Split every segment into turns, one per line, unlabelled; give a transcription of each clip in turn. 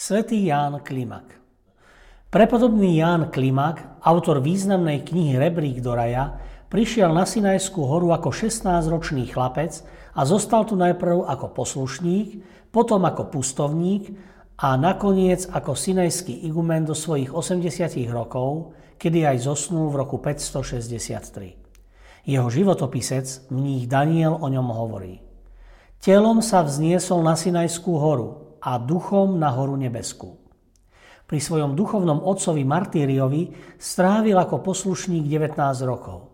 Svetý Ján Klimak Prepodobný Ján Klimak, autor významnej knihy Rebrík do raja, prišiel na Sinajskú horu ako 16-ročný chlapec a zostal tu najprv ako poslušník, potom ako pustovník a nakoniec ako sinajský igumen do svojich 80 rokov, kedy aj zosnul v roku 563. Jeho životopisec, mních Daniel, o ňom hovorí. Telom sa vzniesol na Sinajskú horu, a duchom na horu nebeskú. Pri svojom duchovnom otcovi Martýriovi strávil ako poslušník 19 rokov.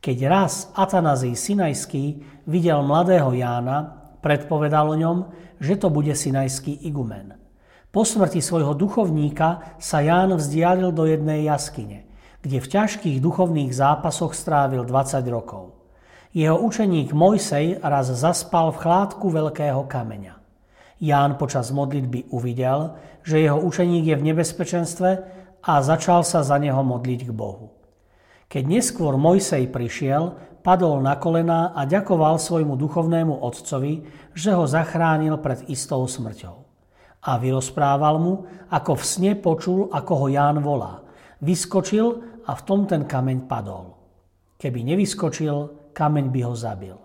Keď raz Atanazij Sinajský videl mladého Jána, predpovedal o ňom, že to bude Sinajský igumen. Po smrti svojho duchovníka sa Ján vzdialil do jednej jaskyne, kde v ťažkých duchovných zápasoch strávil 20 rokov. Jeho učeník Mojsej raz zaspal v chládku veľkého kameňa. Ján počas modlitby uvidel, že jeho učeník je v nebezpečenstve a začal sa za neho modliť k Bohu. Keď neskôr Mojsej prišiel, padol na kolená a ďakoval svojmu duchovnému otcovi, že ho zachránil pred istou smrťou. A vyrozprával mu, ako v sne počul, ako ho Ján volá. Vyskočil a v tom ten kameň padol. Keby nevyskočil, kameň by ho zabil.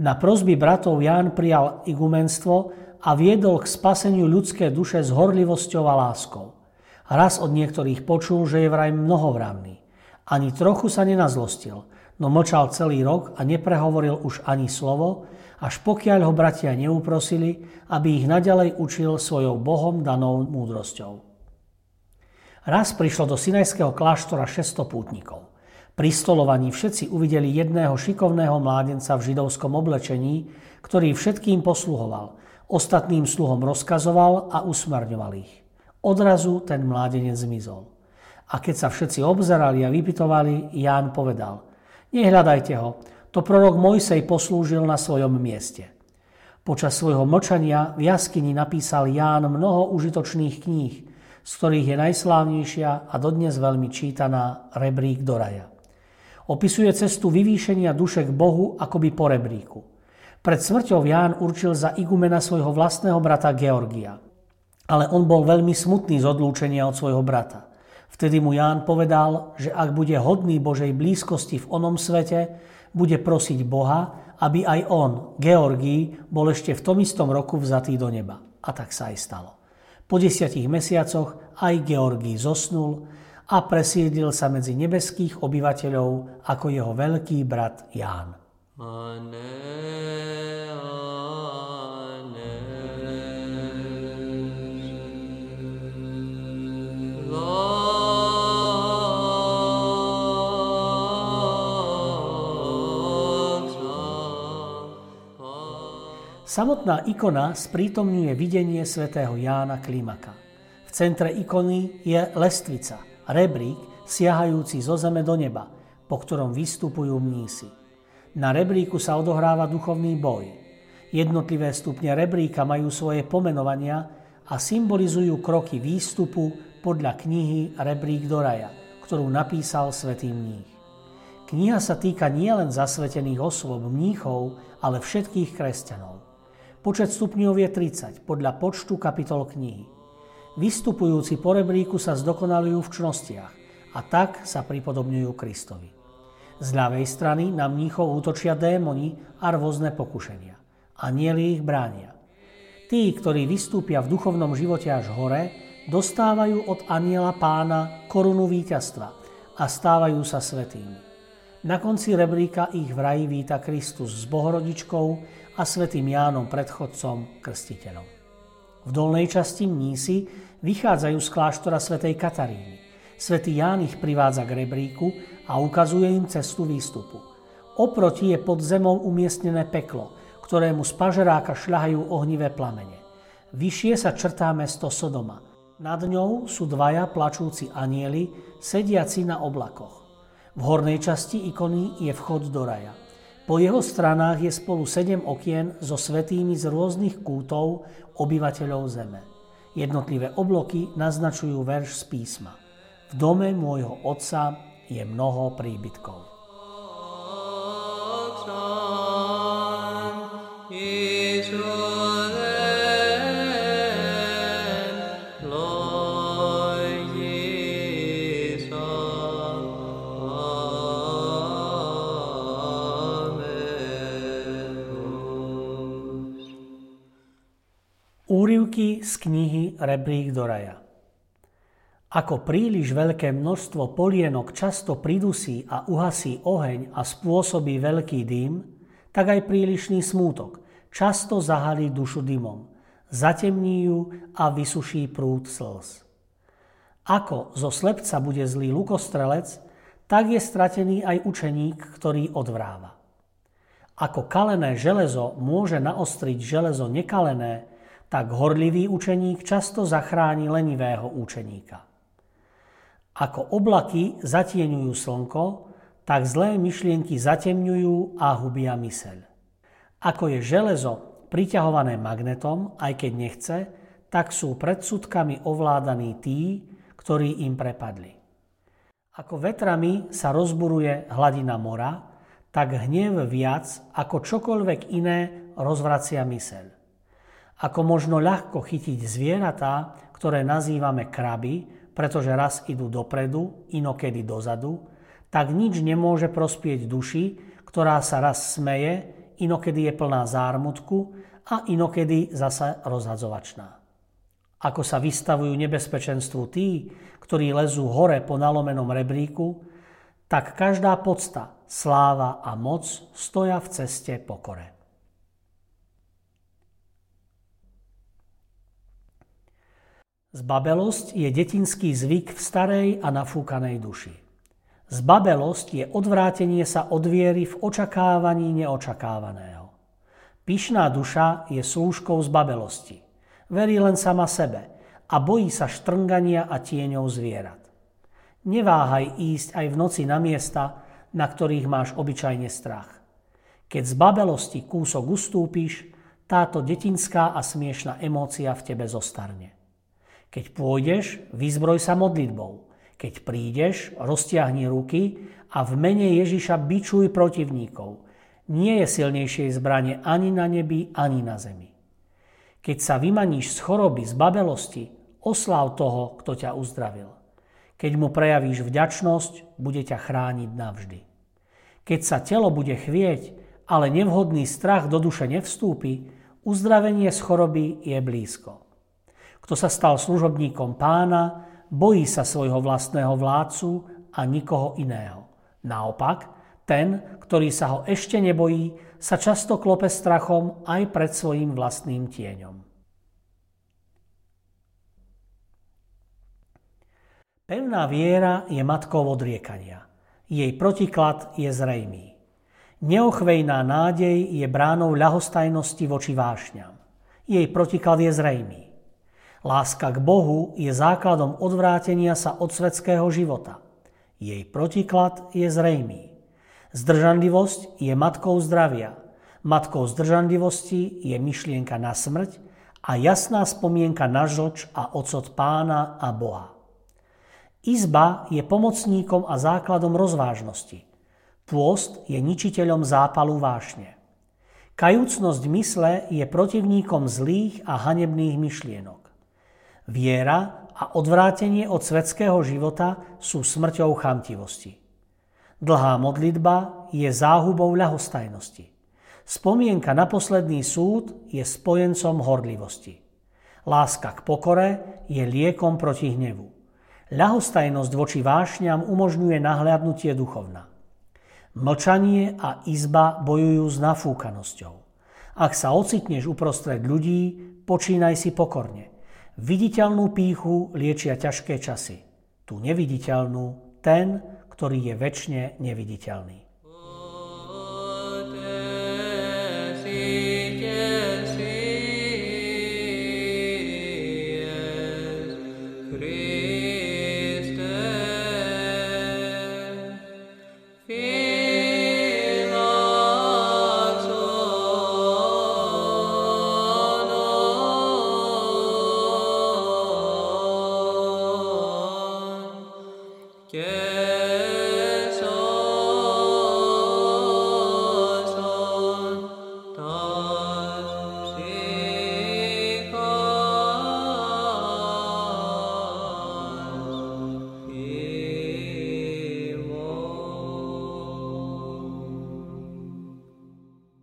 Na prozby bratov Ján prijal igumenstvo a viedol k spaseniu ľudské duše s horlivosťou a láskou. Raz od niektorých počul, že je vraj mnohovravný. Ani trochu sa nenazlostil, no mlčal celý rok a neprehovoril už ani slovo, až pokiaľ ho bratia neúprosili, aby ich nadalej učil svojou Bohom danou múdrosťou. Raz prišlo do Sinajského kláštora 600 pútnikov. Pri stolovaní všetci uvideli jedného šikovného mládenca v židovskom oblečení, ktorý všetkým posluhoval – Ostatným sluhom rozkazoval a usmerňoval ich. Odrazu ten mládenec zmizol. A keď sa všetci obzerali a vypitovali, Ján povedal, nehľadajte ho, to prorok Mojsej poslúžil na svojom mieste. Počas svojho mlčania v jaskyni napísal Ján mnoho užitočných kníh, z ktorých je najslávnejšia a dodnes veľmi čítaná Rebrík do raja. Opisuje cestu vyvýšenia duše k Bohu akoby po rebríku. Pred smrťou Ján určil za igumena svojho vlastného brata Georgia. Ale on bol veľmi smutný z odlúčenia od svojho brata. Vtedy mu Ján povedal, že ak bude hodný Božej blízkosti v onom svete, bude prosiť Boha, aby aj on, Georgii, bol ešte v tom istom roku vzatý do neba. A tak sa aj stalo. Po desiatich mesiacoch aj Georgii zosnul a presídlil sa medzi nebeských obyvateľov ako jeho veľký brat Ján. Samotná ikona sprítomňuje videnie svätého Jána Klimaka. V centre ikony je lestvica, rebrík siahajúci zo zeme do neba, po ktorom vystupujú mnísi. Na rebríku sa odohráva duchovný boj. Jednotlivé stupne rebríka majú svoje pomenovania a symbolizujú kroky výstupu podľa knihy Rebrík do raja, ktorú napísal svätý mních. Kniha sa týka nielen zasvetených osôb, mníchov, ale všetkých kresťanov. Počet stupňov je 30 podľa počtu kapitol knihy. Vystupujúci po rebríku sa zdokonalujú v čnostiach a tak sa pripodobňujú Kristovi. Z ľavej strany na mníchov útočia démoni a rôzne pokušenia. Anieli ich bránia. Tí, ktorí vystúpia v duchovnom živote až hore, dostávajú od aniela pána korunu víťazstva a stávajú sa svetými. Na konci rebríka ich v víta Kristus s Bohorodičkou a svetým Jánom predchodcom krstiteľom. V dolnej časti Mnísi vychádzajú z kláštora svätej Kataríny. Svetý Ján ich privádza k rebríku a ukazuje im cestu výstupu. Oproti je pod zemou umiestnené peklo, ktorému z pažeráka šľahajú ohnivé plamene. Vyššie sa črtá mesto Sodoma. Nad ňou sú dvaja plačúci anieli, sediaci na oblakoch. V hornej časti ikony je vchod do raja. Po jeho stranách je spolu sedem okien so svetými z rôznych kútov obyvateľov zeme. Jednotlivé obloky naznačujú verš z písma. V dome môjho otca je mnoho príbytkov. Úryvky z knihy Rebrík do raja. Ako príliš veľké množstvo polienok často pridusí a uhasí oheň a spôsobí veľký dym, tak aj prílišný smútok často zahalí dušu dymom, zatemní ju a vysuší prúd slz. Ako zo slepca bude zlý lukostrelec, tak je stratený aj učeník, ktorý odvráva. Ako kalené železo môže naostriť železo nekalené, tak horlivý učeník často zachráni lenivého učeníka. Ako oblaky zatieňujú slnko, tak zlé myšlienky zatemňujú a hubia myseľ. Ako je železo priťahované magnetom, aj keď nechce, tak sú predsudkami ovládaní tí, ktorí im prepadli. Ako vetrami sa rozburuje hladina mora, tak hnev viac ako čokoľvek iné rozvracia myseľ. Ako možno ľahko chytiť zvieratá, ktoré nazývame kraby, pretože raz idú dopredu, inokedy dozadu, tak nič nemôže prospieť duši, ktorá sa raz smeje, inokedy je plná zármutku a inokedy zasa rozhadzovačná. Ako sa vystavujú nebezpečenstvu tí, ktorí lezú hore po nalomenom rebríku, tak každá podsta, sláva a moc stoja v ceste pokore. Zbabelosť je detinský zvyk v starej a nafúkanej duši. Zbabelosť je odvrátenie sa od viery v očakávaní neočakávaného. Pyšná duša je slúžkou zbabelosti. Verí len sama sebe a bojí sa štrngania a tieňov zvierat. Neváhaj ísť aj v noci na miesta, na ktorých máš obyčajne strach. Keď z babelosti kúsok ustúpiš, táto detinská a smiešná emócia v tebe zostarne. Keď pôjdeš, vyzbroj sa modlitbou. Keď prídeš, roztiahni ruky a v mene Ježiša bičuj protivníkov. Nie je silnejšie zbranie ani na nebi, ani na zemi. Keď sa vymaníš z choroby, z babelosti, oslav toho, kto ťa uzdravil. Keď mu prejavíš vďačnosť, bude ťa chrániť navždy. Keď sa telo bude chvieť, ale nevhodný strach do duše nevstúpi, uzdravenie z choroby je blízko. Kto sa stal služobníkom pána, bojí sa svojho vlastného vládcu a nikoho iného. Naopak, ten, ktorý sa ho ešte nebojí, sa často klope strachom aj pred svojim vlastným tieňom. Pevná viera je matkou odriekania. Jej protiklad je zrejmý. Neochvejná nádej je bránou ľahostajnosti voči vášňam. Jej protiklad je zrejmý. Láska k Bohu je základom odvrátenia sa od svetského života. Jej protiklad je zrejmý. Zdržanlivosť je matkou zdravia. Matkou zdržanlivosti je myšlienka na smrť a jasná spomienka na žlč a ocot pána a Boha. Izba je pomocníkom a základom rozvážnosti. Pôst je ničiteľom zápalu vášne. Kajúcnosť mysle je protivníkom zlých a hanebných myšlienok. Viera a odvrátenie od svetského života sú smrťou chamtivosti. Dlhá modlitba je záhubou ľahostajnosti. Spomienka na posledný súd je spojencom horlivosti. Láska k pokore je liekom proti hnevu. Ľahostajnosť voči vášňam umožňuje nahliadnutie duchovna. Mlčanie a izba bojujú s nafúkanosťou. Ak sa ocitneš uprostred ľudí, počínaj si pokorne. Viditeľnú píchu liečia ťažké časy. Tu neviditeľnú ten, ktorý je väčšine neviditeľný.